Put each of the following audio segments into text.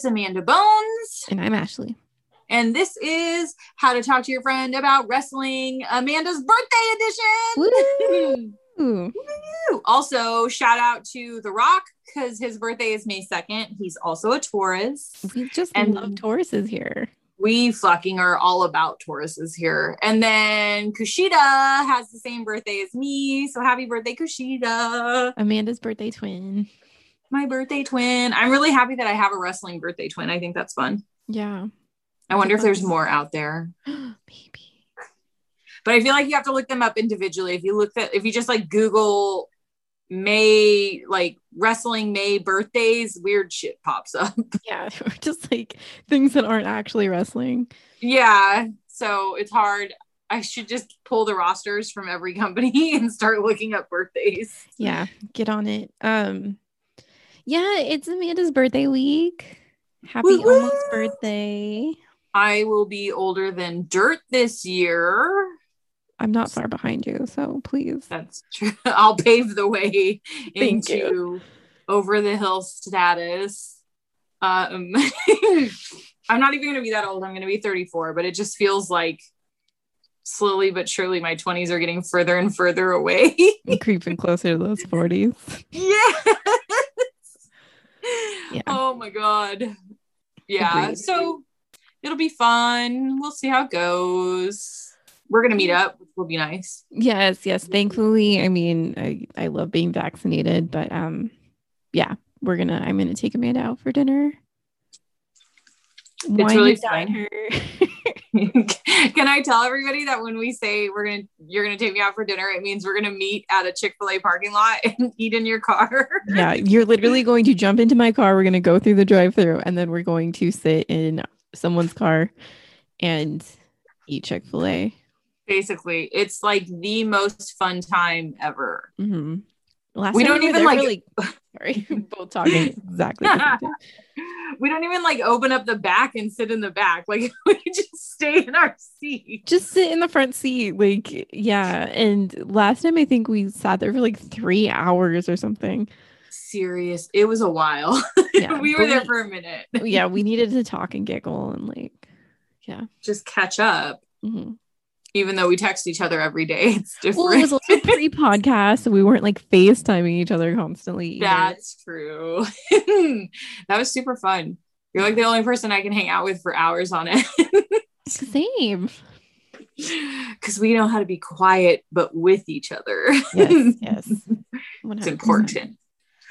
It's Amanda Bones, And I'm Ashley. and this is How to Talk to Your Friend About Wrestling, Amanda's birthday edition. Woo! also, shout out to The Rock because his birthday is May 2nd. He's also a Taurus. we just And- love Tauruses here. We fucking are all about Tauruses here. And then Kushida has the same birthday as me. So happy birthday, Kushida. Amanda's birthday twin. My birthday twin. I'm really happy that I have a wrestling birthday twin. I think that's fun. Yeah. I wonder if there's more out there. Maybe. but I feel like you have to look them up individually. If you look at if you just like Google May like wrestling May birthdays, weird shit pops up. Yeah. Or just like things that aren't actually wrestling. yeah, so it's hard. I should just pull the rosters from every company and start looking up birthdays. Yeah. Get on it. Um, yeah, it's Amanda's birthday week. Happy Woo-woo! almost birthday. I will be older than dirt this year. I'm not far behind you, so please. That's true. I'll pave the way into over the hill status. Um, I'm not even going to be that old. I'm going to be 34, but it just feels like slowly but surely my 20s are getting further and further away. Creeping closer to those 40s. yes. Yeah. Oh my God. Yeah. Agreed. So it'll be fun. We'll see how it goes. We're going to meet up, which will be nice. Yes, yes. Thankfully, I mean, I, I love being vaccinated, but um, yeah, we're gonna. I'm gonna take Amanda out for dinner. Wine really and dine fun. Can I tell everybody that when we say we're gonna you're gonna take me out for dinner, it means we're gonna meet at a Chick-fil-A parking lot and eat in your car. yeah, you're literally going to jump into my car. We're gonna go through the drive-through, and then we're going to sit in someone's car and eat Chick Fil A. Basically, it's like the most fun time ever. Mm-hmm. Last We time don't even, like- really- sorry, both talking exactly. the same time. we don't even like open up the back and sit in the back. Like we just stay in our seat. just sit in the front seat like yeah and last time i think we sat there for like three hours or something Serious. It was a while. Yeah, we were there we- for a minute. yeah we needed to talk and giggle and like yeah Just catch up. mhm. Even though we text each other every day. It's different. well it was also pre-podcast so we weren't like facetiming each other constantly either. That's true. that was super fun. You're like the only person I can hang out with for hours on it. same Because we know how to be quiet, but with each other. yes yes it's 100%. important.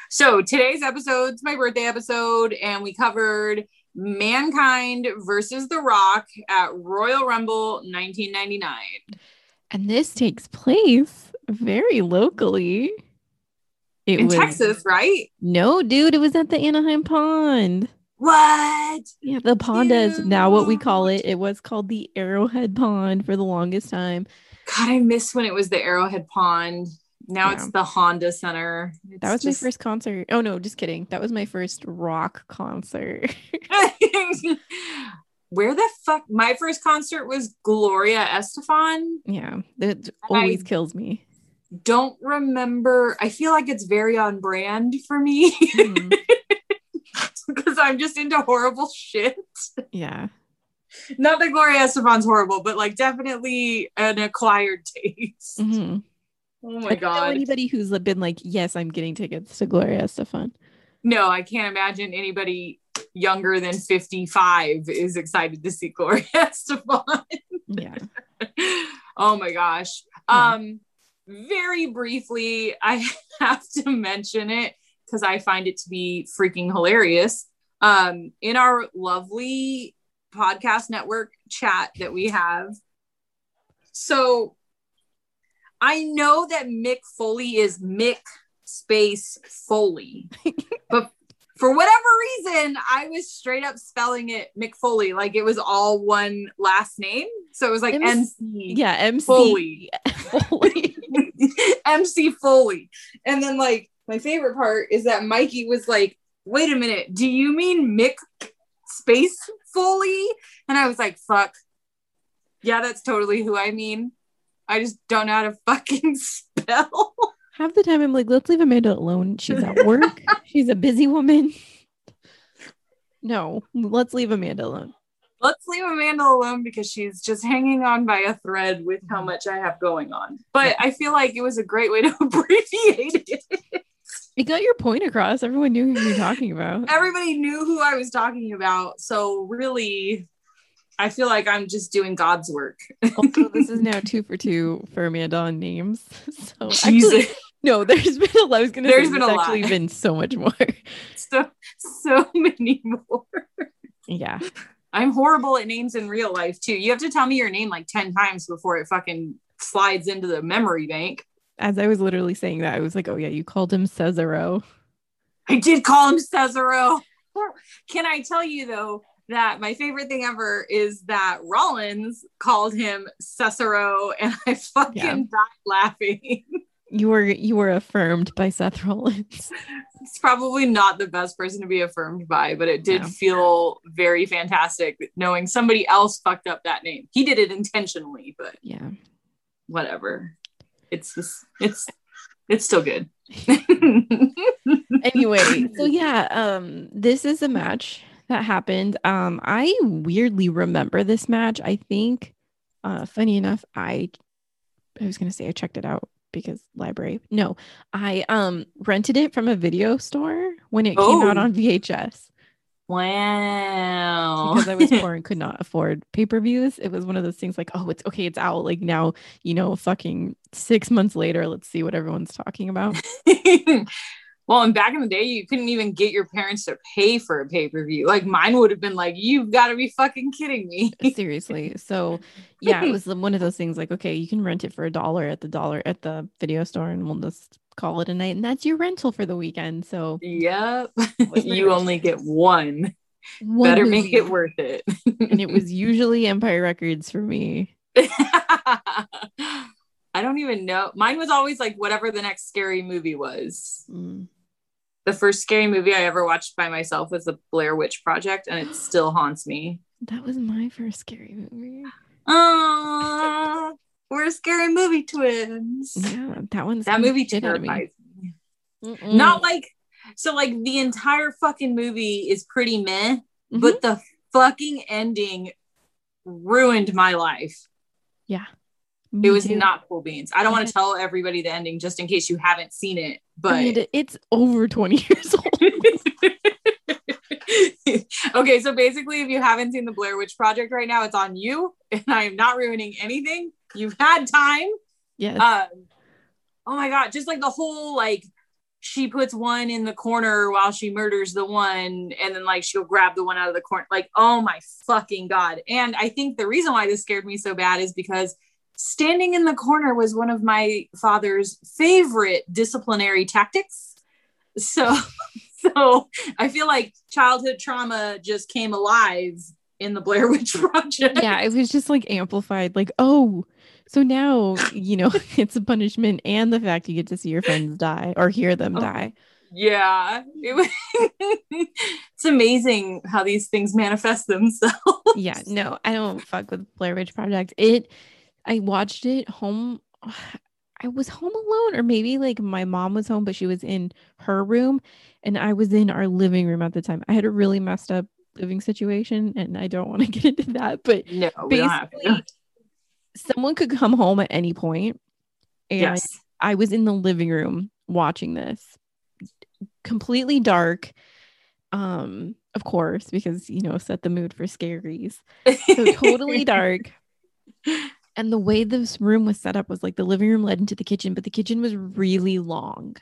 So today's episode's my birthday episode, and we covered Mankind versus The Rock at Royal Rumble 1999. and this takes place very locally it In was Texas, right? no dude it was at the anaheim pond What? Yeah, the pond is now what we call it. It was called the Arrowhead Pond for the longest time. God, I miss when it was the Arrowhead Pond. Now Yeah. it's the Honda Center. That was just- my first concert. Oh no, just kidding. That was my first rock concert. Where the fuck? My first concert was Gloria Estefan. yeah, it I- always kills me. Don't remember. I feel like it's very on brand for me because I'm just into horrible shit. Yeah, Not that Gloria Estefan's horrible, but like definitely an acquired taste. Mhm. Oh my god. anybody who's been like, yes, I'm getting tickets to Gloria Estefan. No, I can't imagine anybody younger than 55 is excited to see Gloria Estefan. Yeah, oh my gosh. Yeah. Um very briefly, I have to mention it because I find it to be freaking hilarious. Um in our lovely podcast network chat that we have. So I know that Mick Foley is Mick space Foley. but for whatever reason, I was straight up spelling it McFoley, like it was all one last name. So it was like MC MC. Yeah, MC Foley. Foley. MC Foley. And then like my favorite part is that Mikey was like, wait a minute, do you mean Mick Space Foley? And I was like, fuck. Yeah, that's totally who I mean. I just don't know how to fucking spell. Half the time I'm like, let's leave Amanda alone. She's at work. She's a busy woman. No, let's leave Amanda alone. Let's leave Amanda alone because she's just hanging on by a thread with how much I have going on. But I feel like it was a great way to abbreviate it. You got your point across. Everyone knew who you were talking about. Everybody knew who I was talking about. So really, I feel like I'm just doing God's work. Also, this is now two for two for Amanda on names. So actually, no, there's been a lot. I was gonna There's say been there's a lot. actually been so much more. so so many more. yeah. I'm horrible at names in real life too. You have to tell me your name like 10 times before it fucking slides into the memory bank. As I was literally saying that, I was like, oh yeah, you called him Cesaro. I did call him Cesaro. Can I tell you though that my favorite thing ever is that Rollins called him Cesaro and I fucking Yeah. died laughing. You were you were affirmed by Seth Rollins. it's probably not the best person to be affirmed by, but it did No. feel very fantastic knowing somebody else fucked up that name. He did it intentionally, but Yeah. whatever. It's just it's it's still good. anyway, so yeah, um, this is a match that happened. Um, I weirdly remember this match. I think, uh, funny enough, I, I was gonna say I checked it out because library. No, I um rented it from a video store when it came out Oh. on VHS wow. because I was poor and could not afford pay per views. It was one of those things like, oh, it's okay, it's out. Like now, you know, fucking six months later, let's see what everyone's talking about. well, and back in the day, you couldn't even get your parents to pay for a pay per view. Like mine would have been like, "You've got to be fucking kidding me!" seriously so yeah it was one of those things like okay you can rent it for a dollar at the dollar at the video store and we'll just call it a night and that's your rental for the weekend so yep. you only get one. one Better make it worth it. and it was usually empire records for me I don't even know. Mine was always like whatever the next scary movie was. Mm. The first scary movie I ever watched by myself was the Blair Witch Project, and it still haunts me. that was my first scary movie Oh, we're scary movie twins. yeah that one's That movie terrifies me. Not like so like the entire fucking movie is pretty meh, Mm-hmm. but the fucking ending ruined my life. It was not cool beans. I don't want to tell everybody the ending just in case you haven't seen it, but it's over 20 years old okay, so basically, if you haven't seen the Blair Witch Project right now, it's on you, and I am not ruining anything. You've had time. yes Um, oh my god, just like the whole like she puts one in the corner while she murders the one, and then like she'll grab the one out of the corner. Like, oh my fucking god! And I think the reason why this scared me so bad is because standing in the corner was one of my father's favorite disciplinary tactics. So, so I feel like childhood trauma just came alive in the Blair Witch Project. yeah it was just like amplified like oh so now you know it's a punishment and the fact you get to see your friends die or hear them Oh. die Yeah, it was. it's amazing how these things manifest themselves. yeah no i don't fuck with blair witch project it i watched it home i was home alone or maybe like my mom was home but she was in her room and i was in our living room at the time. I had a really messed up living situation and i don't want to get into that but No, we don't have basically someone could come home at any point and Yes. I was in the living room watching this. Completely dark um of course because you know set the mood for scaries. So totally dark and the way this room was set up was like the living room led into the kitchen but the kitchen was really long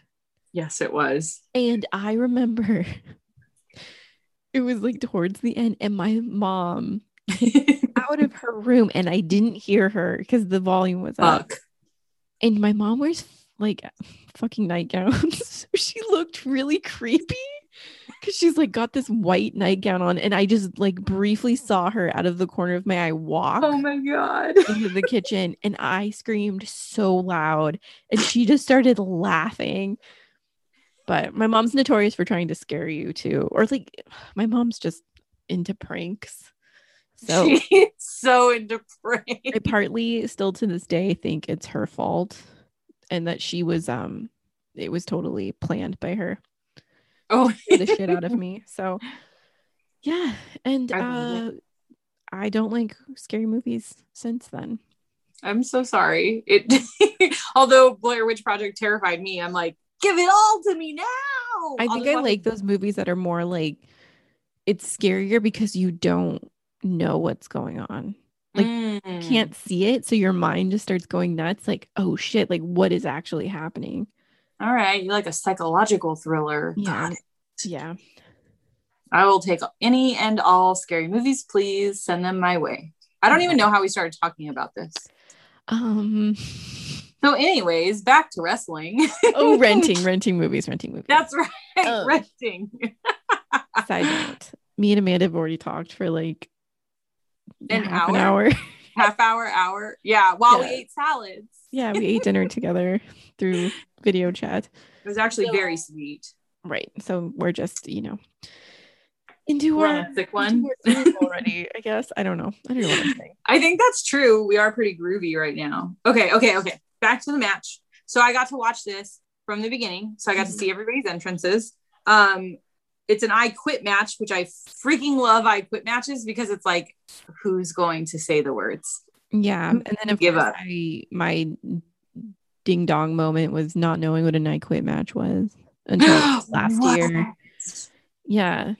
Yes, it was. and i remember it was like towards the end and my mom out of her room and i didn't hear her because the volume was up and my mom wears like fucking nightgowns. so she looked really creepy because she's like got this white nightgown on, and I just like briefly saw her out of the corner of my eye walk Oh my god. into the kitchen, and I screamed so loud, and she just started laughing. But my mom's notorious for trying to scare you too, or like my mom's just into pranks. So She's so into pranks. I partly still to this day think it's her fault and that she was um it was totally planned by her Oh, the shit out of me. So yeah, and I uh I don't like scary movies since then. I'm so sorry. It although Blair Witch Project terrified me, I'm like, give it all to me now. I think I like those movies that are more like it's scarier because you don't know what's going on. like, Mm. Can't see it, so your mind just starts going nuts like, "Oh shit, like what is actually happening?" All right, you like a psychological thriller. Yeah. Yeah. I will take any and all scary movies, please. Send them my way. I don't even know how we started talking about this. Um So, anyways, back to wrestling. oh, renting, renting movies, renting movies. That's right. Oh. Renting. Side note. Me and Amanda have already talked for like An half an hour? Hour. Half hour, hour. Yeah, while we ate salads. yeah, we ate dinner together through video chat. It was actually So- very sweet. Right. So we're just, you know, into We're our on a thick one. already, I guess. I don't know. I don't know what I'm saying. I think that's true. We are pretty groovy right now. Okay, okay, okay. Back to the match. So I got to watch this from the beginning. So I got to Mhm. see everybody's entrances. Um, it's an I quit match, which I freaking love I quit matches because it's like, who's going to say the words? Yeah. And then of Give course up. I my ding dong moment was not knowing what an I quit match was until last What? year. Yeah.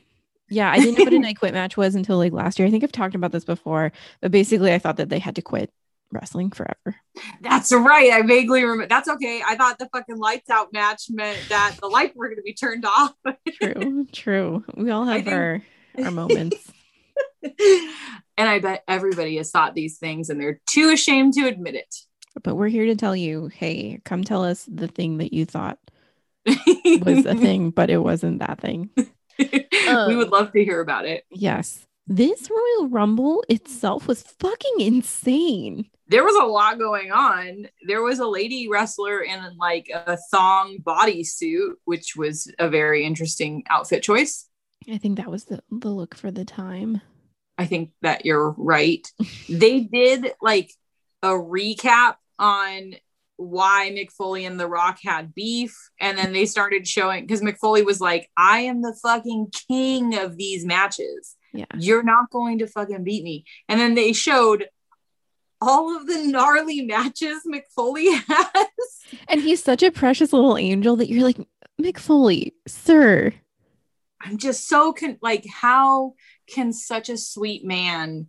Yeah. I didn't know what an I quit match was until like last year. I think I've talked about this before, but basically I thought that they had to quit wrestling forever. That's right. I vaguely remember. That's okay. I thought the fucking lights out match meant that the lights were going to be turned off. True. True. We all have think- our our moments. and I bet everybody has thought these things and they're too ashamed to admit it. But we're here to tell you, hey, come tell us the thing that you thought was a thing, but it wasn't that thing. we would love to hear about it. Yes. This Royal Rumble itself was fucking insane. There was a lot going on. There was a lady wrestler in like a thong bodysuit, which was a very interesting outfit choice. I think that was the, the look for the time. I think that you're right. they did like a recap on why Mick Foley and The Rock had beef. And then they started showing because Mick Foley was like, I am the fucking king of these matches. Yeah. You're not going to fucking beat me. And then they showed all of the gnarly matches McFoley has. And he's such a precious little angel that you're like, McFoley, sir. I'm just so con- like, how can such a sweet man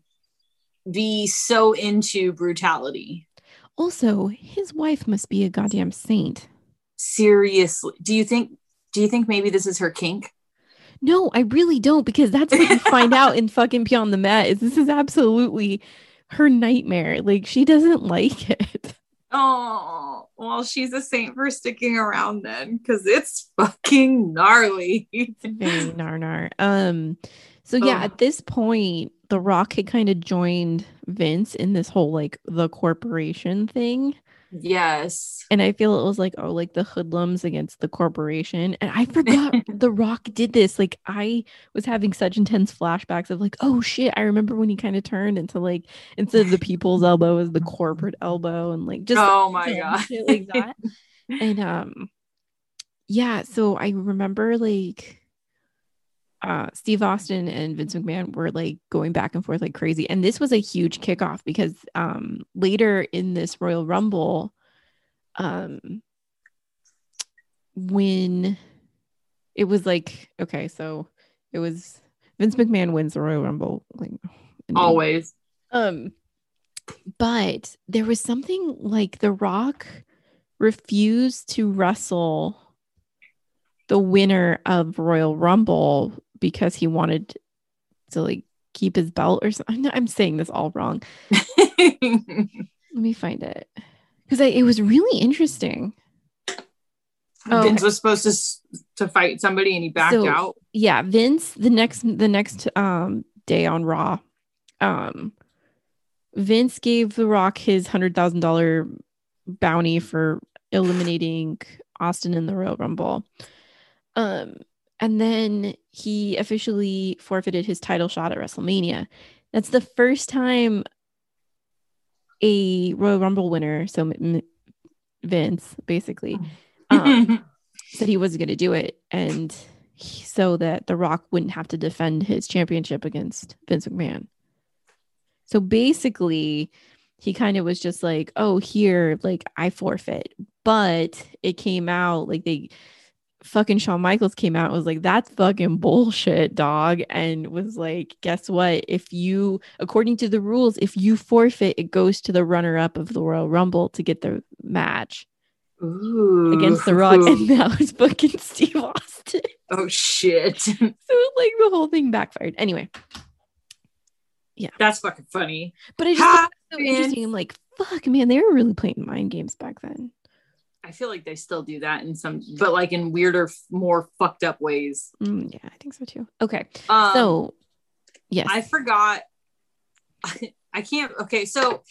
be so into brutality? Also, his wife must be a goddamn saint. seriously do you think do you think maybe this is her kink No, I really don't, because that's what you find out in fucking Beyond the Mat is this is absolutely her nightmare. Like she doesn't like it. oh well she's a saint for sticking around then because it's fucking gnarly Very narnar. Um, so yeah, Ugh. at this point, The Rock had kind of joined Vince in this whole like the corporation thing. Yes And I feel it was like, oh, like the hoodlums against the corporation. And I forgot The Rock did this. Like, I was having such intense flashbacks of like, oh shit, I remember when he kind of turned into like, instead of the people's elbow, is the corporate elbow. And like, just oh my god like that. and um, yeah, so I remember like, uh, Steve Austin and Vince McMahon were like going back and forth like crazy. And this was a huge kickoff because um later in this Royal Rumble, um when it was like okay, so it was Vince McMahon wins the Royal Rumble like always um but there was something like The Rock refused to wrestle the winner of Royal Rumble because he wanted to like keep his belt or something. I'm saying this all wrong. Let me find it because it was really interesting. Oh, Vince was supposed to to fight somebody and he backed So- out. yeah vince the next the next um day on raw um vince gave the rock his hundred thousand dollar bounty for eliminating austin in the royal rumble um and then he officially forfeited his title shot at wrestlemania. That's the first time a royal rumble winner so vince basically um, said he wasn't going to do it. And he- so that the rock wouldn't have to defend his championship against vince mcmahon. So basically he kind of was just like oh here like i forfeit. But it came out like they fucking Shawn Michaels came out and was like, that's fucking bullshit, dog. And was like, guess what? If you, according to the rules, if you forfeit, it goes to the runner up of the Royal Rumble to get the match Ooh. against The Rock. And that was fucking Steve Austin. oh shit. So like the whole thing backfired. Anyway, Yeah. That's fucking funny. but I just Ha, thought it was so interesting. I'm like, fuck, man, they were really playing mind games back then. I feel like they still do that in some, but like in weirder, more fucked up ways. Mm, yeah, I think so too. Okay. Um, so, yes. I forgot. I can't. Okay, so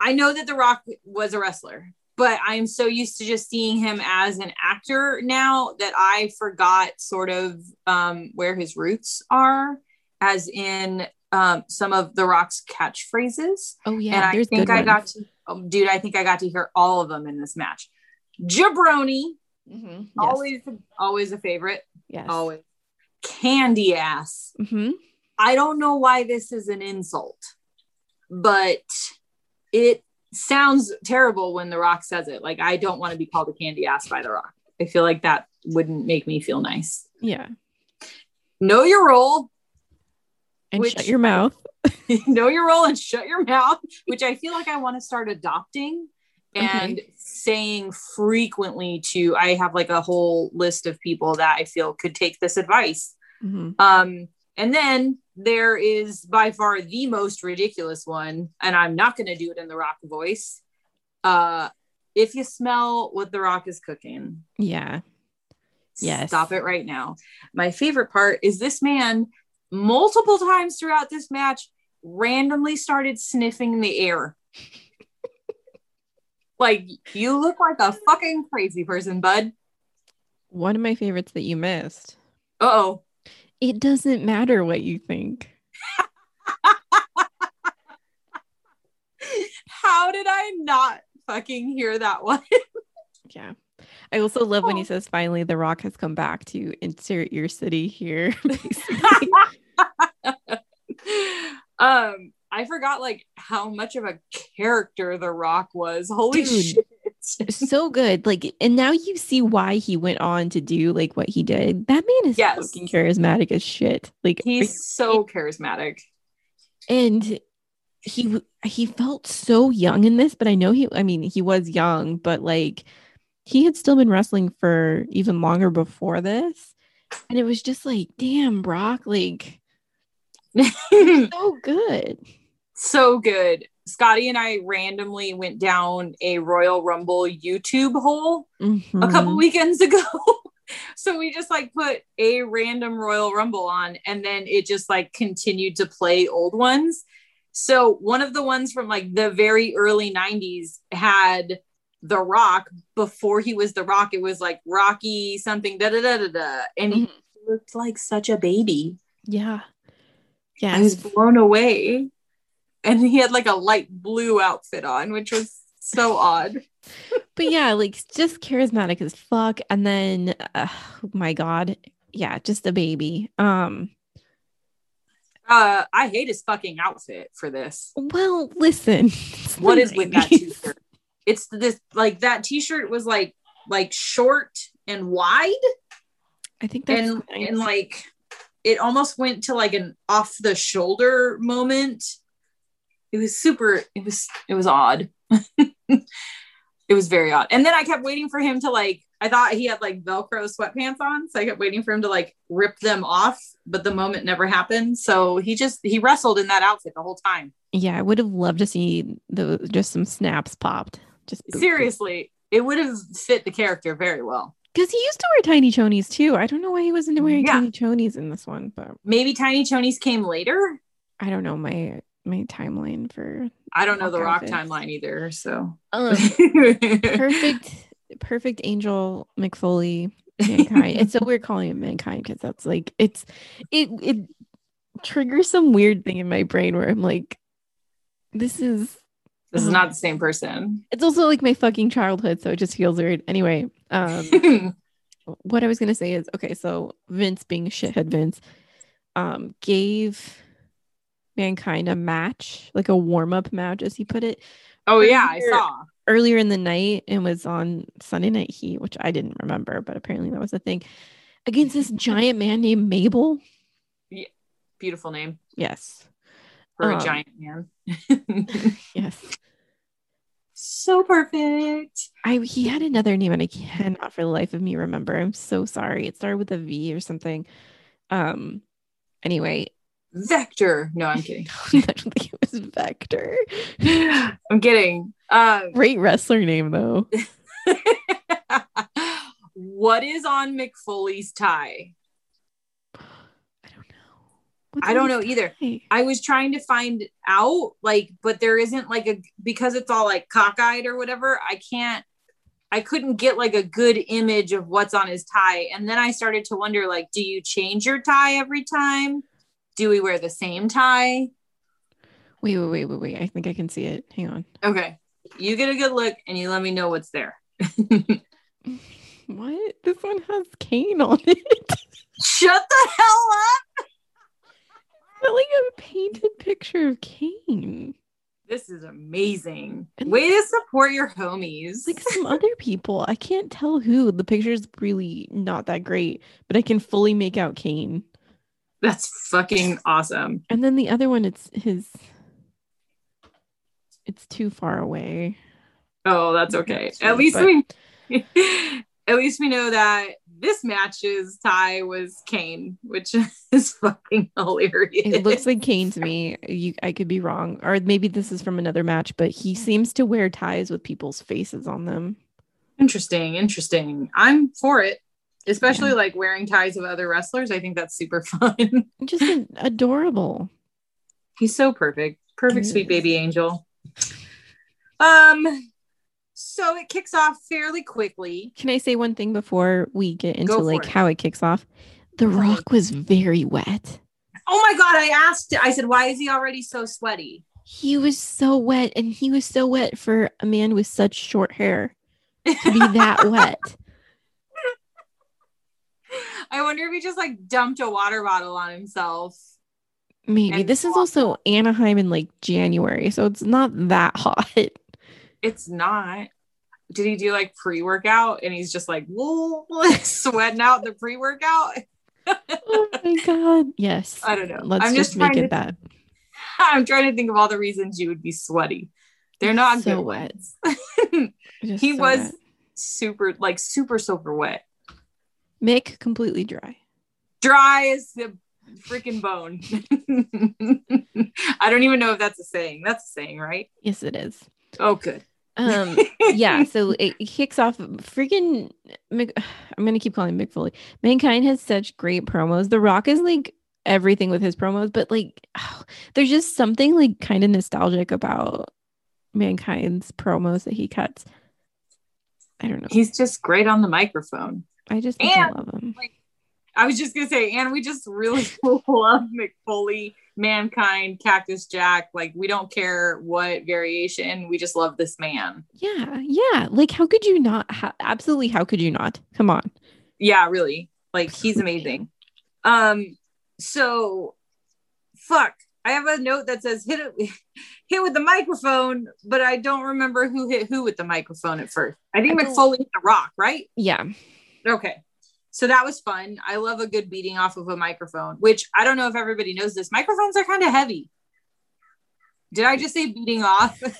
I know that The Rock was a wrestler, but I'm so used to just seeing him as an actor now that I forgot sort of um, where his roots are, as in um, some of The Rock's catchphrases. oh, yeah. and I think I got to, um, dude, I think I got to hear all of them in this match. Jabroni, Mhm. Yes. always, always a favorite. Yes. Always. Candy ass. hmm I don't know why this is an insult, but it sounds terrible when The Rock says it. Like, I don't want to be called a candy ass by The Rock. I feel like that wouldn't make me feel nice. Yeah. Know your role, And Which- shut your mouth. know your role, and shut your mouth, which I feel like I want to start adopting and saying frequently to. I have like a whole list of people that I feel could take this advice. Mhm. Um, and then there is by far the most ridiculous one, and I'm not going to do it in the rock voice. Uh, if you smell what the rock is cooking, Yeah. Yes. stop it right now. My favorite part is this man, multiple times throughout this match, randomly started sniffing the air. like, you look like a fucking crazy person, bud. One of my favorites that you missed. Uh oh. It doesn't matter what you think. How did I not fucking hear that one? Yeah. I also love when he Oh. says, finally, The Rock has come back to insert your city here. um, I forgot like how much of a character The Rock was. Holy Dude. shit. so good. Like, and now you see why he went on to do like what he did. That man is Yes. fucking charismatic as shit. Like, He's so charismatic. and he he felt so young in this but i know he i mean he was young but like he had still been wrestling for even longer before this and it was just like damn brock like so good so good. Scotty and I randomly went down a Royal Rumble YouTube hole a couple Mhm. weekends ago. so we just like put a random Royal Rumble on and then it just like continued to play old ones. So one of the ones from like the very early 90s had The Rock before he was The Rock. It was like Rocky something da da da da da. And he looked like such a baby. yeah yeah I was blown away. And he had like a light blue outfit on, which was so odd. but yeah like just charismatic as fuck and then uh, oh my god yeah just a baby um Uh, I hate his fucking outfit for this. well listen What is with that t-shirt? It's this like that t-shirt was like like short and wide i think that's and nice. and like it almost went to like an off the shoulder moment. It was super it was it was odd. it was very odd. And then I kept waiting for him to like I thought he had like velcro sweatpants on, so I kept waiting for him to like rip them off, but the moment never happened. So he just he wrestled in that outfit the whole time. Yeah, I would have loved to see the just some snaps popped. Just boop, boop. Seriously. It would have fit the character very well. Because he used to wear tiny chonies too. I don't know why he wasn't wearing Yeah. tiny chonies in this one, but Maybe Tiny Chonies came later. I don't know my my timeline for I don't know the Rock rock outfits. timeline either. So um perfect perfect angel McFoley mankind. it's so weird calling it mankind because that's like it's it it triggers some weird thing in my brain where I'm like, this is This is not the same person. it's also like my fucking childhood, so it just feels weird. Anyway, um what I was gonna say is okay, so Vince being shithead Vince, um, gave mankind a match, like a warm-up match, as he put it, oh yeah, I Earlier- saw. earlier in the night and was on Sunday Night Heat, which I didn't remember, but apparently that was a thing. Against this giant man named Mabel. Yeah. Beautiful name Yes. For a Um, giant man. Yes. so perfect. I he had another name and I cannot for the life of me remember. I'm so sorry. It started with a V or something. Um anyway, Vector. No, I'm kidding. I don't think it was Vector. I'm kidding. Um, Great wrestler name though. what is on McFoley's tie? I don't know. What's I don't know either. I was trying to find out, like, but there isn't like a because it's all like cockeyed or whatever. I can't. I couldn't get like a good image of what's on his tie, and then I started to wonder, like, do you change your tie every time? Do we wear the same tie? Wait, wait, wait, wait, wait. I think I can see it. Hang on. Okay, you get a good look, and you let me know what's there. What? This one has Kane on it. Shut the hell up! But, like a painted picture of Kane. This is amazing. And- Way to support your homies. Like some other people. I can't tell who. The picture's really not that great, but I can fully make out Kane. That's fucking awesome. And then the other one, it's his. It's too far away. Oh, that's Okay, At least but- we at least we know that this match's tie was Kane, which is fucking hilarious. It looks like Kane to me. You, I could be wrong, or maybe this is from another match. But he seems to wear ties with people's faces on them. interesting, interesting. I'm for it. Especially Yeah. like wearing ties of other wrestlers. I think that's super fun. Just ad- adorable. He's so perfect. Perfect He sweet is. baby angel. Um so it kicks off fairly quickly. Can I say one thing before we get into like it. how it kicks off? The. Rock was very wet. Oh my god, I asked I said, why is he already so sweaty? He was so wet, and he was so wet for a man with such short hair to be that wet. I wonder if he just like dumped a water bottle on himself. Maybe this is also Anaheim in like January, so it's not that hot. It's not. Did he do like pre workout and he's just like whoa, sweating out the pre workout? oh my god! Yes, I don't know. Let's I'm just, just make it to- that. I'm trying to think of all the reasons you would be sweaty. They're not So good wet. he so was wet. super, like super, super wet. Mick completely dry. Dry as the freaking bone. I don't even know if that's a saying. That's a saying, right? Yes, it is. Oh, good. Um, yeah. So it, kicks off. Freaking, I'm gonna keep calling him Mick Foley. Mankind has such great promos. The Rock is like everything with his promos, but like, there's just something like kind of nostalgic about Mankind's promos that he cuts. I don't know. He's just great on the microphone. I just I And- love him. I was just gonna say, and we just really love McFoley, Mankind, Cactus Jack. Like we don't care what variation, we just love this man. Yeah, yeah. Like, how could you not? Ha- absolutely, how could you not? Come on. Yeah, really. Like he's amazing. Um, so fuck. I have a note that says hit it hit with the microphone, but I don't remember who hit who with the microphone at first. I think I McFoley hit the rock, right? Yeah. Okay. So that was fun. I love a good beating off of a microphone, which I don't know if everybody knows this. Microphones are kind of heavy. Did I just say beating off?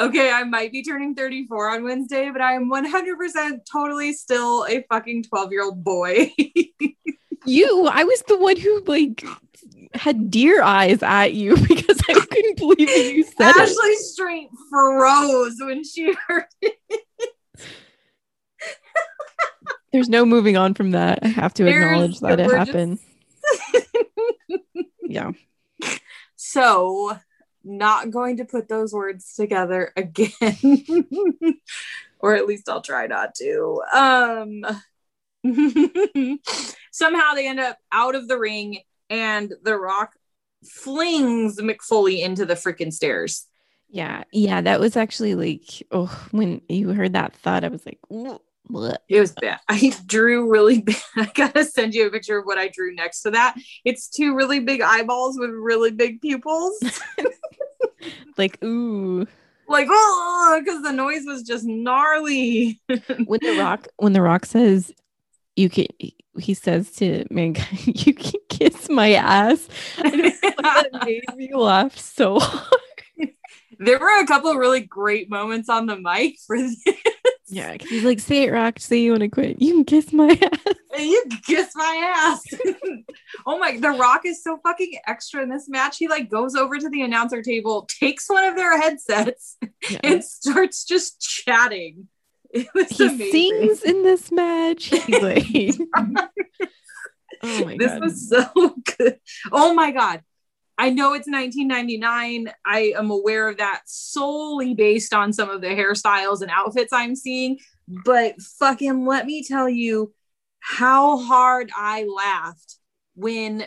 okay, I might be turning 34 on Wednesday, but I am 100% totally still a fucking 12 year old boy. You, I was the one who like had deer eyes at you because I couldn't believe that you said it. Ashley straight froze when she heard it. There's no moving on from that. I have to There's- acknowledge that it we're just- happened. Yeah. So, not going to put those words together again. or at least I'll try not to. Um somehow they end up out of the ring and the rock flings McFoley into the freaking stairs. Yeah. Yeah. That was actually like, oh, when you heard that thud, I was like. It was bad. I drew really big. I gotta send you a picture of what I drew next to that. It's two really big eyeballs with really big pupils. like, ooh. like, oh, because the noise was just gnarly. When the rock, when the rock says, you can, he says to mankind, you can kiss my ass. And it, that made me laugh so hard. there were a couple of really great moments on the mic for this. Yeah. he's like, say it, rock. Say you want to quit. You can kiss my ass. You can kiss my ass. oh my, The Rock is so fucking extra in this match. He like goes over to the announcer table, takes one of their headsets, Yeah. and starts just chatting. It was he amazing. sings in this match. He's like, oh my this god, this was so good. Oh my god. I know it's 1999. I am aware of that solely based on some of the hairstyles and outfits I'm seeing. But fucking let me tell you how hard I laughed when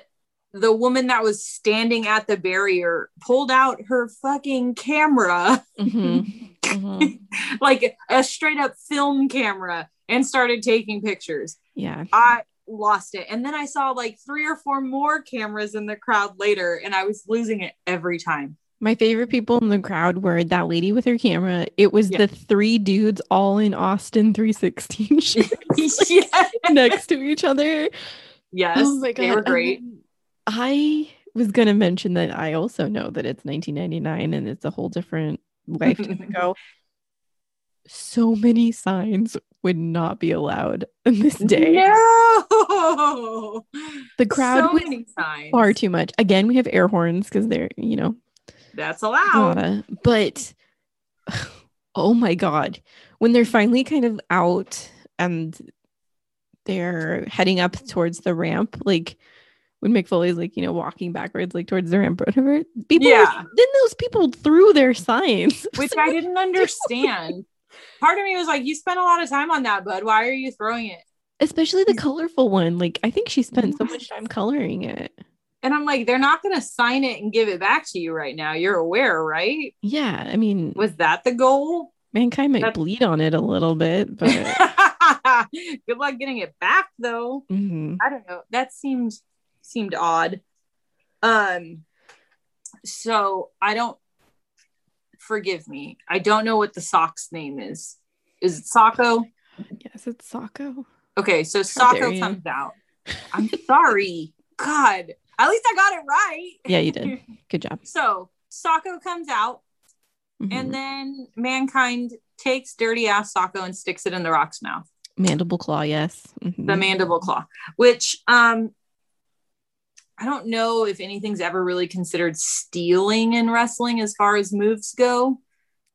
the woman that was standing at the barrier pulled out her fucking camera, Mhm, mhm. like a straight up film camera, and started taking pictures. yeah, I lost it. And then I saw like three or four more cameras in the crowd later, and I was losing it every time. my favorite people in the crowd were that lady with her camera. It was Yeah. the three dudes all in Austin 316 shirts yes. next to each other. yes, oh my god, they were great. then I was gonna mention that I also know that it's 1999 and it's a whole different lifetime ago. So many signs would not be allowed in this day. No, The crowd so was signs. far too much. Again, we have air horns because they're, you know, That's allowed. gotta, but oh my god, when they're finally kind of out and they're heading up towards the ramp, like when McFoley's like, you know, walking backwards, like towards the ramp, or whatever. People, Yeah. then those people threw their signs, Which I didn't understand. Part of me was like, "You spent a lot of time on that, bud. Why are you throwing it?" especially the colorful one. Like, I think she spent so much time coloring it. And I'm like, "They're not going to sign it and give it back to you right now. You're aware, right? Yeah, I mean, Was that the goal?" mankind might That's- bleed on it a little bit, but Good luck getting it back, though. mhm. I don't know. That seemed seemed odd. Um so I don't forgive me. I don't know what the sock's name is. Is it Socko? yes, it's Socko. Okay, so Socko comes out. I'm sorry. God. At least I got it right. Yeah, you did. Good job. So Socko comes out Mhm. and then mankind takes dirty ass Socko and sticks it in the rock's mouth. mandible claw, yes. Mhm. the mandible claw which um i don't know if anything's ever really considered stealing in wrestling as far as moves go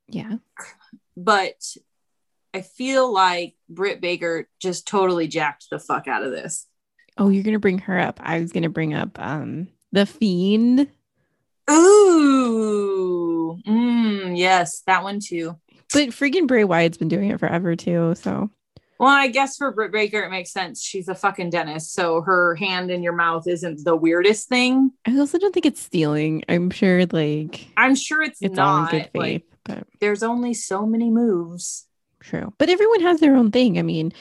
yeah. but i feel like britt baker just totally jacked the fuck out of this Oh, you're gonna bring her up. I was gonna bring up um the fiend. ooh mm, yes that one too But freaking Bray Wyatt's been doing it forever too. So well i guess for britt baker it makes sense she's a fucking dentist so her hand in your mouth isn't the weirdest thing I also don't think it's stealing. I'm sure like i'm sure it's, it's all in not good faith, like but there's only so many moves true. But everyone has their own thing. I mean,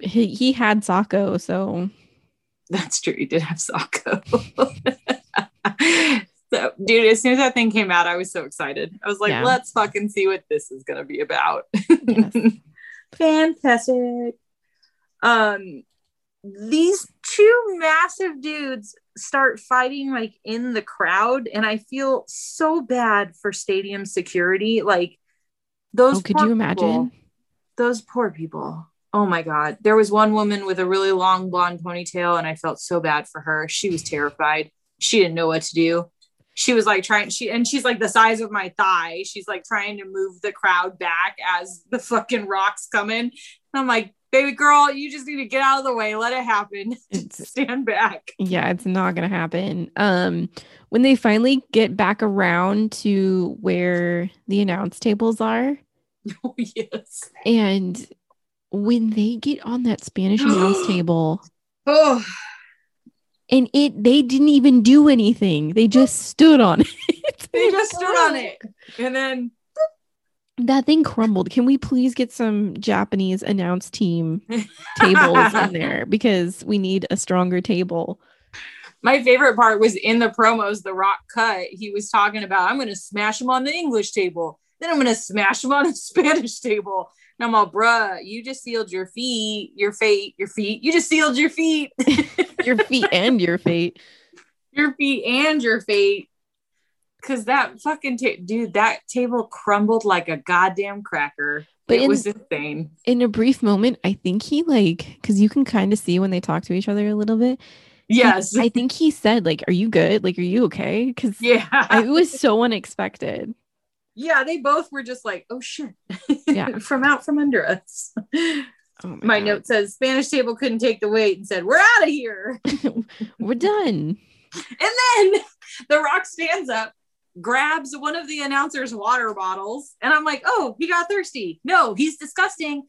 he, he had Socko, so That's true. He did have Socko. so, dude, as soon as that thing came out, I was so excited. I was like, Yeah. let's fucking see what this is gonna be about. Yes. Fantastic. Um, these two massive dudes start fighting like in the crowd, and I feel so bad for stadium security. Like those. oh, could you people- imagine? those poor people? oh my god there was one woman with a really long blonde ponytail and i felt so bad for her she was terrified she didn't know what to do she was like trying she and she's like the size of my thigh. She's like trying to move the crowd back as the fucking rocks come in. And i'm like baby girl you just need to get out of the way. Let it happen. It's- stand back. Yeah, it's not gonna happen. Um, when they finally get back around to where the announce tables are, oh yes. and when they get on that Spanish announce table, oh and it they didn't even do anything. They just stood on it. they just stood on it and then That thing crumbled. Can we please get some Japanese announce team tables in there because we need a stronger table. my favorite part was in the promos the rock cut he was talking about i'm gonna smash him on the english table then i'm gonna smash him on the spanish table and i'm all bruh you just sealed your feet your fate your feet you just sealed your feet Your feet and your fate. your feet and your fate because that fucking ta- dude that table crumbled like a goddamn cracker But it in- was insane In a brief moment, I think he like because you can kind of see when they talk to each other a little bit. yes I think he said like, "Are you good? Like, are you okay?" Because yeah it was so unexpected. yeah they both were just like oh shit Yeah. from out from under us Oh my God. note says Spanish table couldn't take the weight and said, We're out of here. We're done. And then The Rock stands up, grabs one of the announcer's water bottles, and I'm like, Oh, he got thirsty. No, he's disgusting.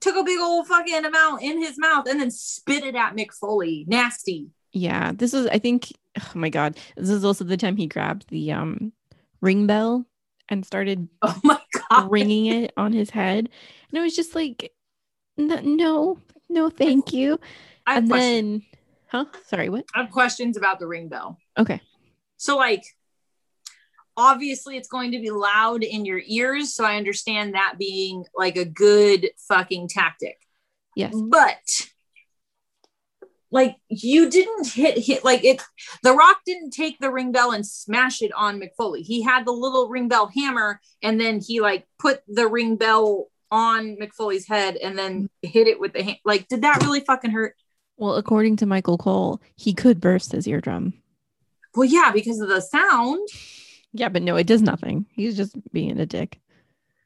Took a big old fucking amount in his mouth and then spit it at Mick Foley. Nasty. Yeah, this was. I think. Oh my God, this is also the time he grabbed the um ring bell and started Oh my God. ringing it on his head, and it was just like, no, no, no thank you. I have, And questions. then, huh? Sorry, what? I have questions about the ring bell. Okay. So, like, obviously, it's going to be loud in your ears. So, I understand that being like a good fucking tactic. Yes. But, like, you didn't hit hit like it. The Rock didn't take the ring bell and smash it on Mick Foley. He had the little ring bell hammer, and then he like put the ring bell on Mick Foley's head, and then hit it with the hand. Like, did that really fucking hurt? Well, according to Michael Cole, he could burst his eardrum. Well, yeah, because of the sound. Yeah, but no, it does nothing. He's just being a dick.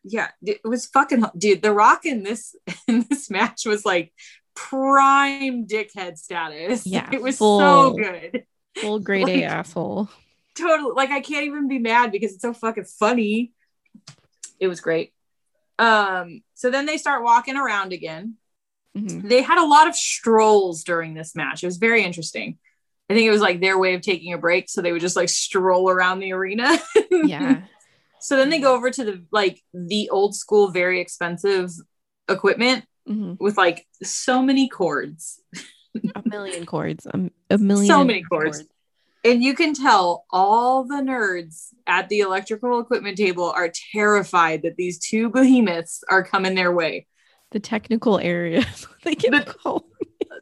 yeah it was fucking dude the rock in this in this match was like prime dickhead status Yeah, it was full. so good Full grade Like- A asshole. totally like i can't even be mad because it's so fucking funny it was great um so then they start walking around again Mhm. they had a lot of strolls during this match it was very interesting i think it was like their way of taking a break so they would just like stroll around the arena Yeah. so then they go over to the like the old school very expensive equipment Mhm. with like so many cords A million cords. Um, a million. so many cords and you can tell all the nerds at the electrical equipment table are terrified that these two behemoths are coming their way The technical areas. they get The- called.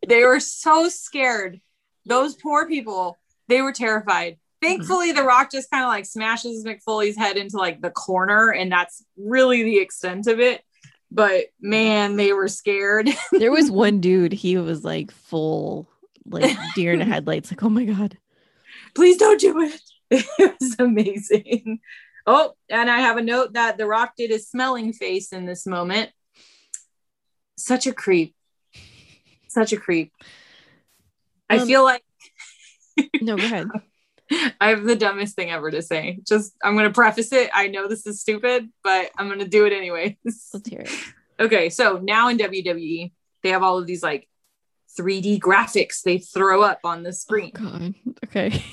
they were so scared those poor people they were terrified thankfully the rock just kind of like smashes mick foley's head into like the corner and that's really the extent of it but man they were scared There was one dude. He was like full, like deer in the headlights. Like, oh my god. Please don't do it. It was amazing. Oh, and I have a note that The Rock did his smelling face in this moment. Such a creep. Such a creep. I Um, feel like No, go ahead. I have the dumbest thing ever to say. Just, I'm going to preface it. I know this is stupid, but I'm going to do it anyways. Let's hear it. Okay, so now in WWE, they have all of these like 3D graphics they throw up on the screen. Oh, God. Okay.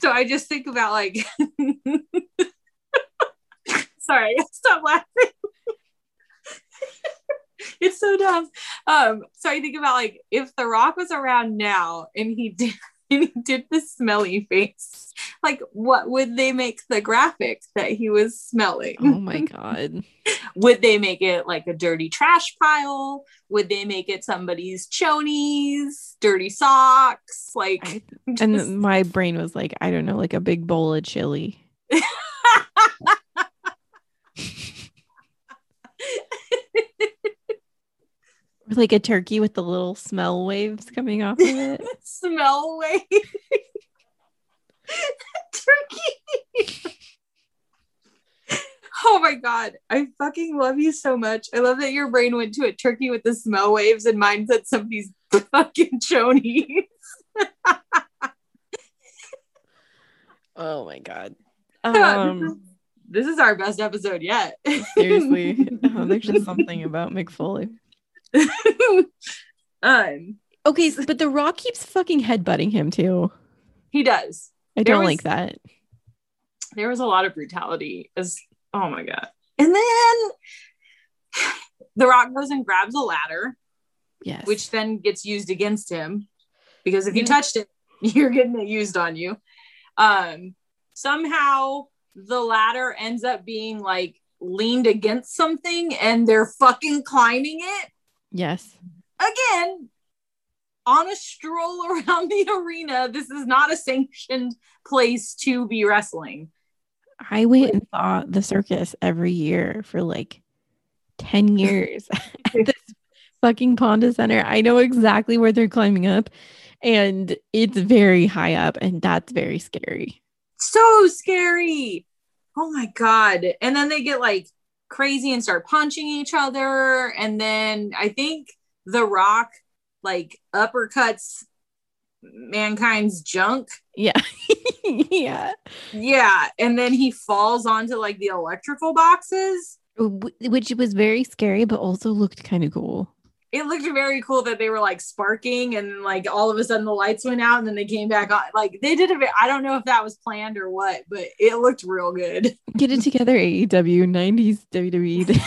So I just think about like, sorry, stop laughing. it's so dumb. Um, so I think about like if The Rock was around now and he did and he did the smelly face, like what would they make the graphics that he was smelling? Oh my god. Would they make it like a dirty trash pile? Would they make it somebody's chonies, dirty socks? Like I- just- And my brain was like, I don't know, like a big bowl of chili. Or like a turkey with the little smell waves coming off of it. Smell wave. Turkey. oh my god. I fucking love you so much. I love that your brain went to a turkey with the smell waves and mine said somebody's fucking chonies. oh my god. this, is, Um, this is our best episode yet. seriously, oh, there's just something about Mick Foley. um, Okay, but The Rock keeps fucking headbutting him too. he does. I There don't was- like that. there was a lot of brutality as oh my god and then the rock goes and grabs a ladder Yes. which then gets used against him because if you touched it you're getting it used on you um somehow the ladder ends up being like leaned against something and they're fucking climbing it yes. again on a stroll around the arena this is not a sanctioned place to be wrestling I went and saw the circus every year for like 10 years at this fucking Ponda Center. I know exactly where they're climbing up, and it's very high up, and that's very scary. so scary. Oh my god. And then they get like crazy and start punching each other and then I think The Rock like uppercuts mankind's junk. Yeah. yeah. Yeah, and then he falls onto like the electrical boxes. Which was very scary, but also looked kind of cool. It looked very cool that they were like sparking and like all of a sudden the lights went out and then they came back on. Like they did a bit. I don't know if that was planned or what, but it looked real good. Get it together, AEW, 90s WWE.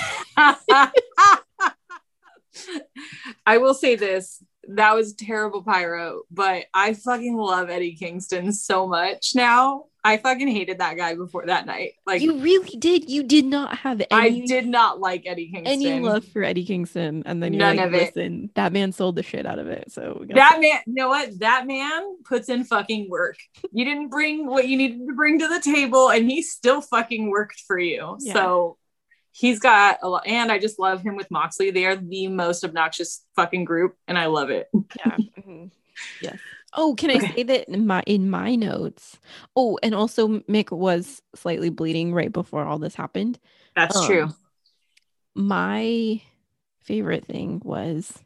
I will say this. That was terrible pyro, but I fucking love Eddie Kingston so much now. I fucking hated that guy before that night. Like you really did. You did not have any. I did not like Eddie Kingston. any love for Eddie Kingston. And then you're None like, of it. listen, that man sold the shit out of it. So That man, you know what? That man puts in fucking work. You didn't bring what you needed to bring to the table, and he still fucking worked for you. Yeah. So he's got a lot, and I just love him with Moxley. They are the most obnoxious fucking group, and I love it. yeah. mhm. Yes. Oh, can I Okay. say that in my in my notes? Oh, and also Mick was slightly bleeding right before all this happened. That's Um, true. My favorite thing was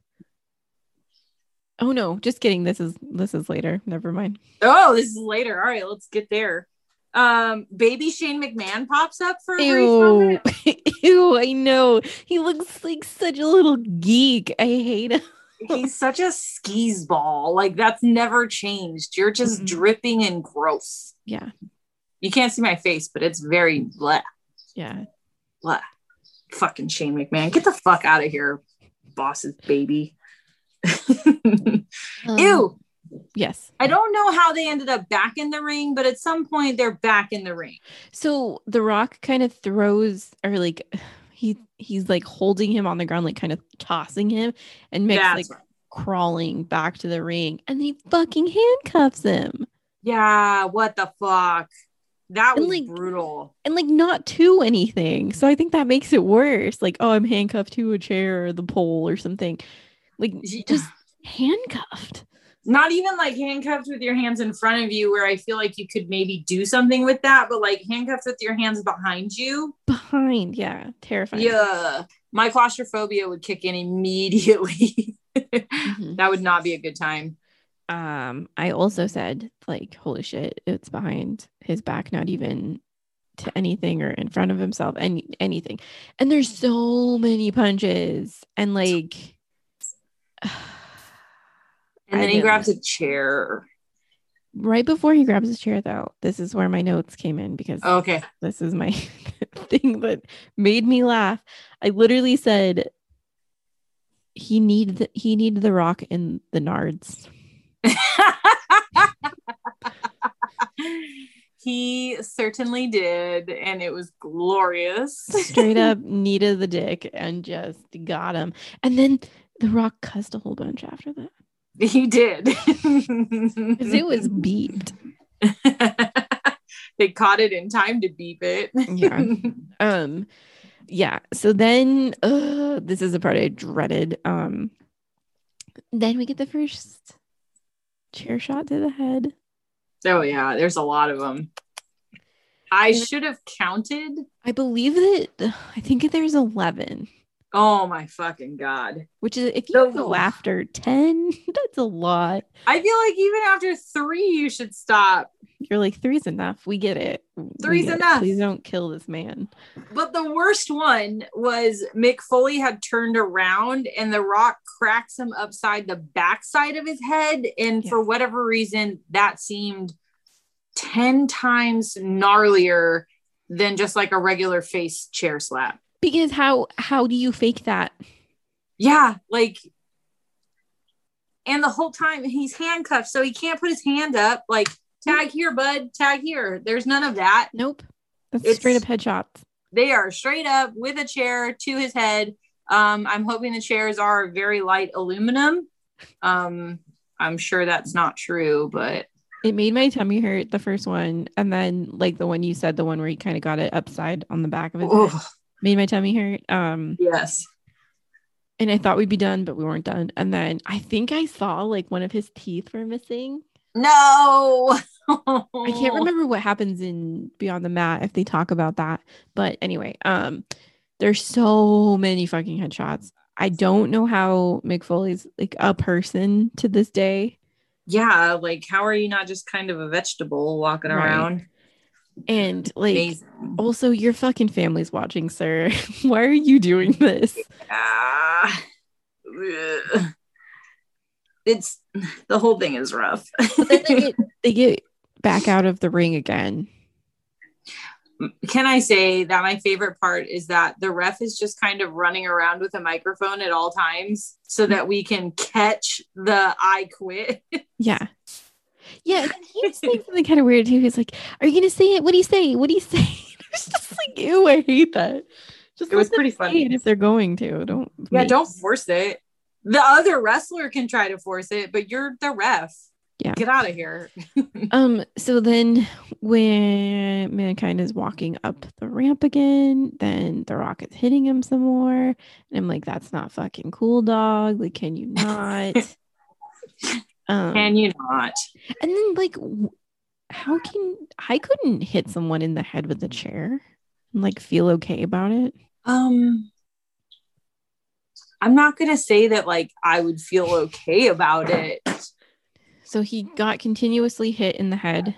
Oh no, just kidding. This is this is later. Never mind. Oh, this is later. All right, let's get there. Um, baby Shane McMahon pops up for Ew. moment. Ew, I know. He looks like such a little geek. I hate him. He's such a skis ball. Like that's never changed. You're just Mhm. dripping and gross. Yeah. You can't see my face, but it's very bleh. Yeah. Blah. Fucking Shane McMahon. Get the fuck out of here, boss's baby. Um, Ew. Yes. I don't know how they ended up back in the ring, but at some point they're back in the ring. So The Rock kind of throws or like he he's like holding him on the ground, like kind of tossing him, and Mick's That's like right. crawling back to the ring, and he fucking handcuffs him, Yeah, what the fuck? That And, was like, brutal. and like not to anything. So I think that makes it worse. Like, oh, I'm handcuffed to a chair or the pole or something. Like just handcuffed. Not even like handcuffed with your hands in front of you, where I feel like you could maybe do something with that, but like handcuffed with your hands behind you. Behind, yeah, terrifying. Yeah. My claustrophobia would kick in immediately. Mhm. that would not be a good time. um i also said like holy shit it's behind his back not even to anything or in front of himself any anything and there's so many punches and like And I then he grabs a chair. right before he grabs his chair though this is where my notes came in because Okay. this is my thing that made me laugh i literally said he needed he needed the rock in the nards he certainly did, and it was glorious. straight up needed the dick and just got him. And then the rock cussed a whole bunch after that he did. it was beeped. they caught it in time to beep it. Yeah. Um, yeah. So then, uh, this is the part I dreaded. Um, Then we get the first chair shot to the head. Oh yeah, there's a lot of them. I should have counted. I believe that I think there's 11, Oh my fucking god. which is if you go after 10, that's a lot. I feel like even after three, you should stop. You're like, three's enough. We get it. Three's get it. enough. Please don't kill this man. But the worst one was Mick Foley had turned around and the rock cracks him upside the backside of his head. And for whatever reason, that seemed 10 times gnarlier than just like a regular face chair slap. Because how how do you fake that? Yeah, like, and the whole time he's handcuffed, so he can't put his hand up. Like, tag here, bud, tag here. There's none of that. Nope. That's It's- straight up headshots. They are straight up with a chair to his head. Um, I'm hoping the chairs are very light aluminum. Um, I'm sure that's not true, but It made my tummy hurt the first one, and then like the one you said, the one where he kind of got it upside on the back of his head, made my tummy hurt. Um, yes. and I thought we'd be done, but we weren't done. And then I think I saw like one of his teeth were missing. No. I can't remember what happens in Beyond the Mat if they talk about that. But anyway, um, there's so many fucking headshots. I don't know how Mick Foley's like a person to this day. Yeah, like how are you not just kind of a vegetable walking Right. around? And like Amazing. also your fucking family's watching, sir. Why are you doing this? Ah, it's the whole thing is rough. They get they get back out of the ring again. Can I say that my favorite part is that the ref is just kind of running around with a microphone at all times so that we can catch the I quit. Yeah. Yeah, and he was saying something kind of weird too. He's like, "Are you gonna say it? What do you say? What do you say?" It's just like, ew, I hate that. Just It was pretty funny. if they're going to. Don't. Yeah, make- don't force it. The other wrestler can try to force it, but you're the ref. Yeah. Get out of here. Um. So then, when mankind is walking up the ramp again, then the rock is hitting him some more, and I'm like, "That's not fucking cool, dog. Like, can you not?" Um. Can you not? and then, like, how can I couldn't hit someone in the head with a chair and like feel okay about it? Um I'm not gonna say that like I would feel okay about it. So he got continuously hit in the head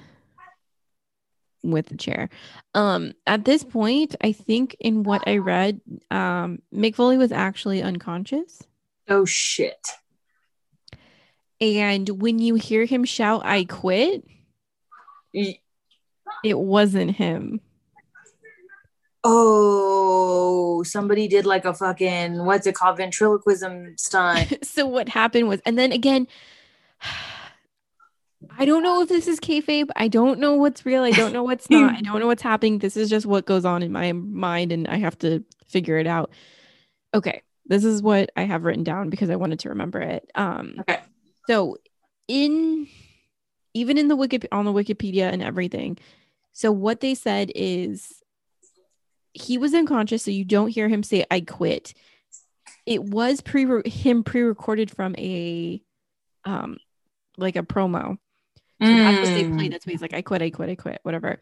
with the chair. Um, at this point, I think in what I read, um, Mick Foley was actually unconscious. Oh shit. And when you hear him shout, I quit, it wasn't him. Oh, somebody did like a fucking what's it called ventriloquism stunt. so what happened was, and then again, I don't know if this is kayfabe. I don't know what's real. I don't know what's not. I don't know what's happening. This is just what goes on in my mind, and I have to figure it out. Okay, this is what I have written down because I wanted to remember it. Um, Okay. So in even in the wiki on the Wikipedia and everything, so what they said is he was unconscious, so you don't hear him say "I quit." It was pre him pre-recorded from a um like a promo. So that's what they Mm. played. That's why he's like, I quit, I quit, I quit, whatever.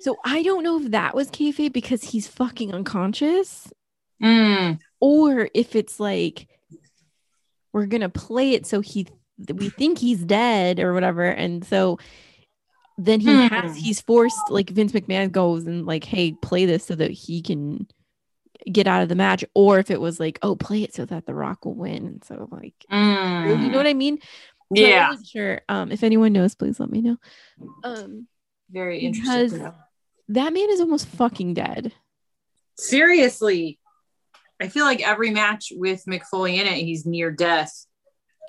So I don't know if that was kayfabe because he's fucking unconscious, Mm. or if it's like we're gonna play it so he we think he's dead or whatever, and so then he has Hmm. he's forced like Vince McMahon goes and like, hey, play this so that he can get out of the match, or if it was like, oh, play it so that The Rock will win, and so like, Mm. you know what I mean? So I Yeah. wasn't sure. Um, if anyone knows, please let me know. Um, Very interesting. know. that man is almost fucking dead. Seriously. I feel like every match with Mick Foley in it, he's near death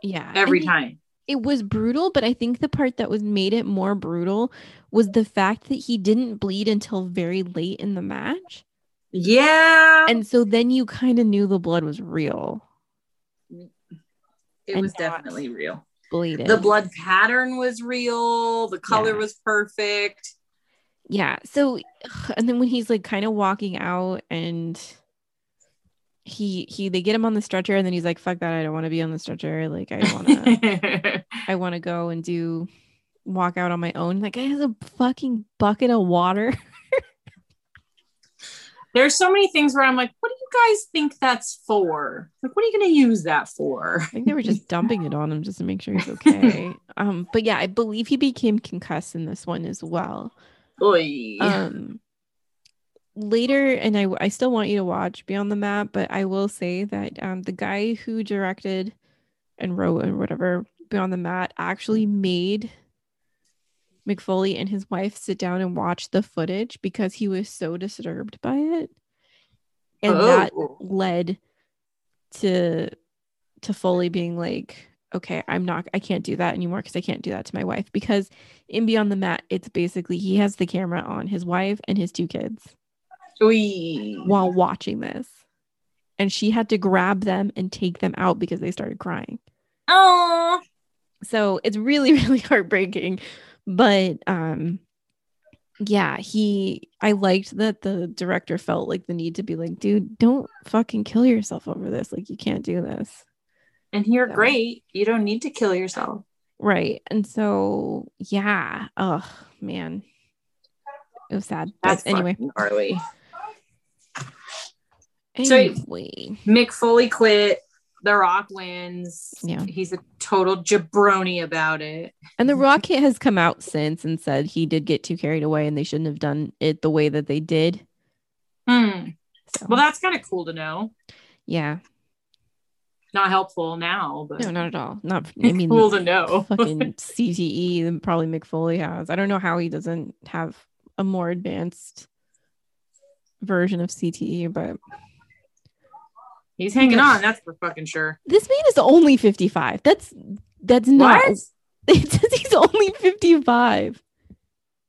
Yeah, every time. It was brutal, but I think the part that was made it more brutal was the fact that he didn't bleed until very late in the match, Yeah. and so then you kind of knew the blood was real. it was definitely real. Bleeding. The blood pattern was real. The color Yeah. was perfect. Yeah. So, and then when he's like kind of walking out and he he they get him on the stretcher and then he's like fuck that i don't want to be on the stretcher like i want to i want to go and do walk out on my own like i has a fucking bucket of water There's so many things where I'm like, what do you guys think that's for? Like, what are you going to use that for? i think they were just dumping it on him just to make sure he's okay um but yeah i believe he became concussed in this one as well Oy. um later and I I still want you to watch Beyond the Mat, but I will say that um the guy who directed and wrote or whatever Beyond the Mat actually made Mick Foley and his wife sit down and watch the footage because he was so disturbed by it. And that Oh. led to to Foley being like, okay, I'm not I can't do that anymore because I can't do that to my wife. Because in Beyond the Mat, it's basically he has the camera on his wife and his two kids Oy. while watching this. And she had to grab them and take them out because they started crying. Oh, So it's really, really heartbreaking. But um yeah, he I liked that the director felt like the need to be like, dude, don't fucking kill yourself over this. Like you can't do this. and you're Yeah. great. You don't need to kill yourself. Right. And so yeah. Oh man. It was sad. But That's anyway. fucking gnarly. So- Mick Foley quit. The Rock wins. Yeah. He's a total jabroni about it. And the Rock has come out since and said he did get too carried away and they shouldn't have done it the way that they did. Hmm. So, Well, that's kind of cool to know. yeah. Not helpful now, but No, not at all. Not I mean cool to know. fucking CTE and probably Mick Foley has. I don't know how he doesn't have a more advanced version of CTE, but He's hanging on. That's for fucking sure. this man is only 55. That's that's not What? it says he's only 55.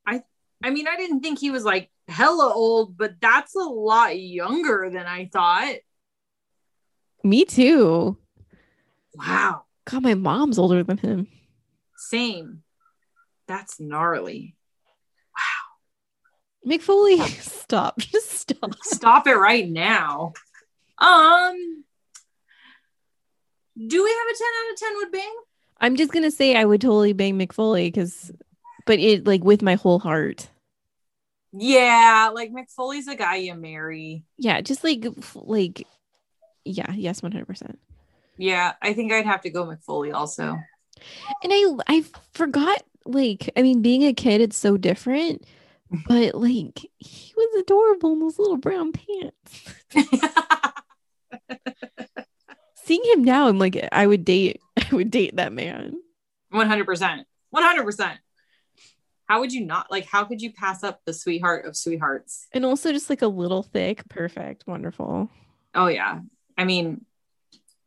I I mean, I didn't think he was like hella old, but that's a lot younger than I thought. Me too. Wow. God, my mom's older than him. Same. That's gnarly. Wow. Mick Foley, stop. Just stop. Stop it right now. Um, do we have a 10 out of 10 would Bang? I'm just gonna say I would totally bang Mick Foley because, but it like with my whole heart. Yeah, like Mick Foley's a guy you marry. Yeah, just like like, yeah, yes, one hundred percent. Yeah, I think I'd have to go Mick Foley also. And I I forgot like I mean being a kid it's so different, but like he was adorable in those little brown pants. Seeing him now, I'm like I would date I would date that man. 100%. 100%. How would you not like how could you pass up the sweetheart of sweethearts? And also just like a little thick, perfect, wonderful. Oh yeah. I mean,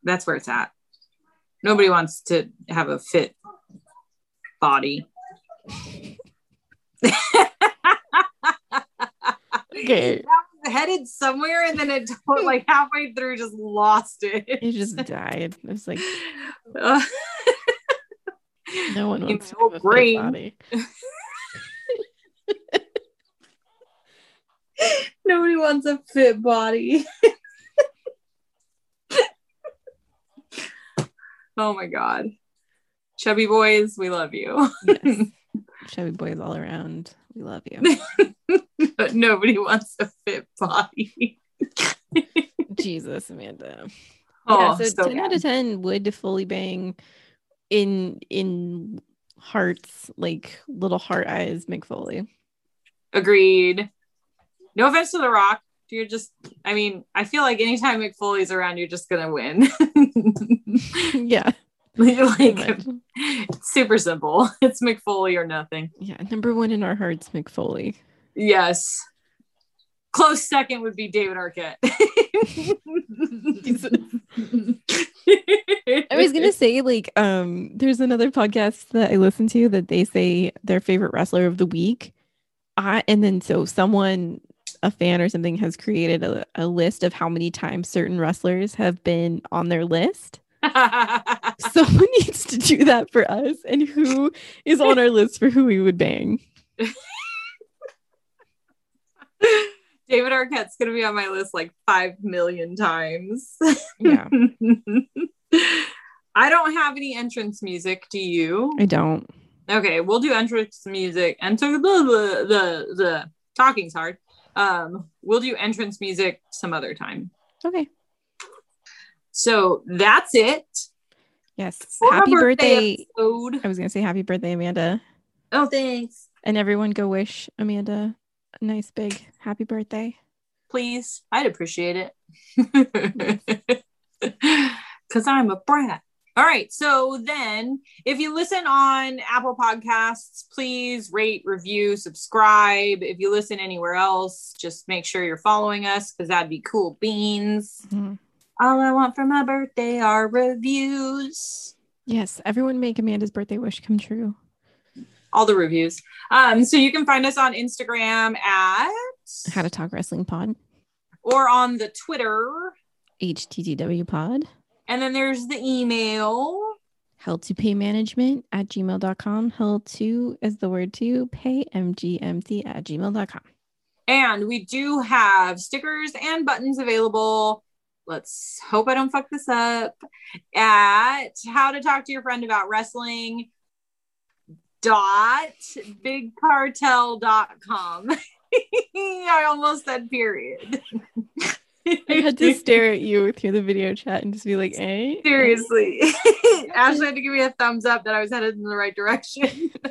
that's where it's at. Nobody wants to have a fit body. Okay. Headed somewhere and then it like halfway through just lost it. It just died. It's like Uh, no one wants to know, have a fit brain. body. Nobody wants a fit body. oh my god. Chubby boys, we love you. Yes. Chubby boys all around. We love you. But nobody wants a fit body. Jesus, Amanda. Oh, yeah, so, so 10 out of 10 would fully bang in in hearts, like little heart eyes, Mick Foley. Agreed. No offense to The Rock. You're just, I mean, I feel like anytime Mick Foley's around, you're just going to win. yeah. like, pretty much. it's super simple. It's Mick Foley or nothing. Yeah. Number one in our hearts, Mick Foley. Yes. Close second would be David Arquette. I was gonna say, like, um, there's another podcast that I listen to that they say their favorite wrestler of the week. I and then so someone, a fan or something, has created a, a list of how many times certain wrestlers have been on their list. Someone needs to do that for us, and who is on our list for who we would bang? David Arquette's gonna be on my list like five million times. Yeah. I don't have any entrance music. Do you? I don't. Okay, we'll do entrance music. And so the the the, the talking's hard. Um, we'll do entrance music some other time. Okay. So that's it. Yes. for happy birthday. episode. I was gonna say happy birthday, Amanda. Oh, thanks. And everyone go wish Amanda a nice big happy birthday. Please, I'd appreciate it. Because I'm a brat. All right. So then, if you listen on Apple Podcasts, please rate, review, subscribe. If you listen anywhere else, just make sure you're following us because that'd be cool beans. Mhm. All I want for my birthday are reviews. Yes, everyone make Amanda's birthday wish come true. All the reviews. Um, so you can find us on Instagram at How to talk wrestling pod. or on the Twitter. HTTW pod. And then there's the email. Held to pay management at gmail.com. Held to is the word to pay mgmt at gmail.com. And we do have stickers and buttons available. Let's hope I don't fuck this up. At how to talk to your friend about wrestling dot bigcartel.com. I almost said period. I had to stare at you through the video chat and just be like, eh? Seriously. Ashley had to give me a thumbs up that I was headed in the right direction.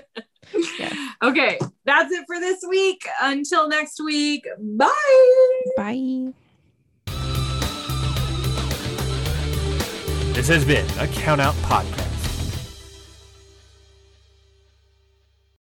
Yes. Okay, that's it for this week. Until next week, bye. Bye. This has been a Count Out Podcast.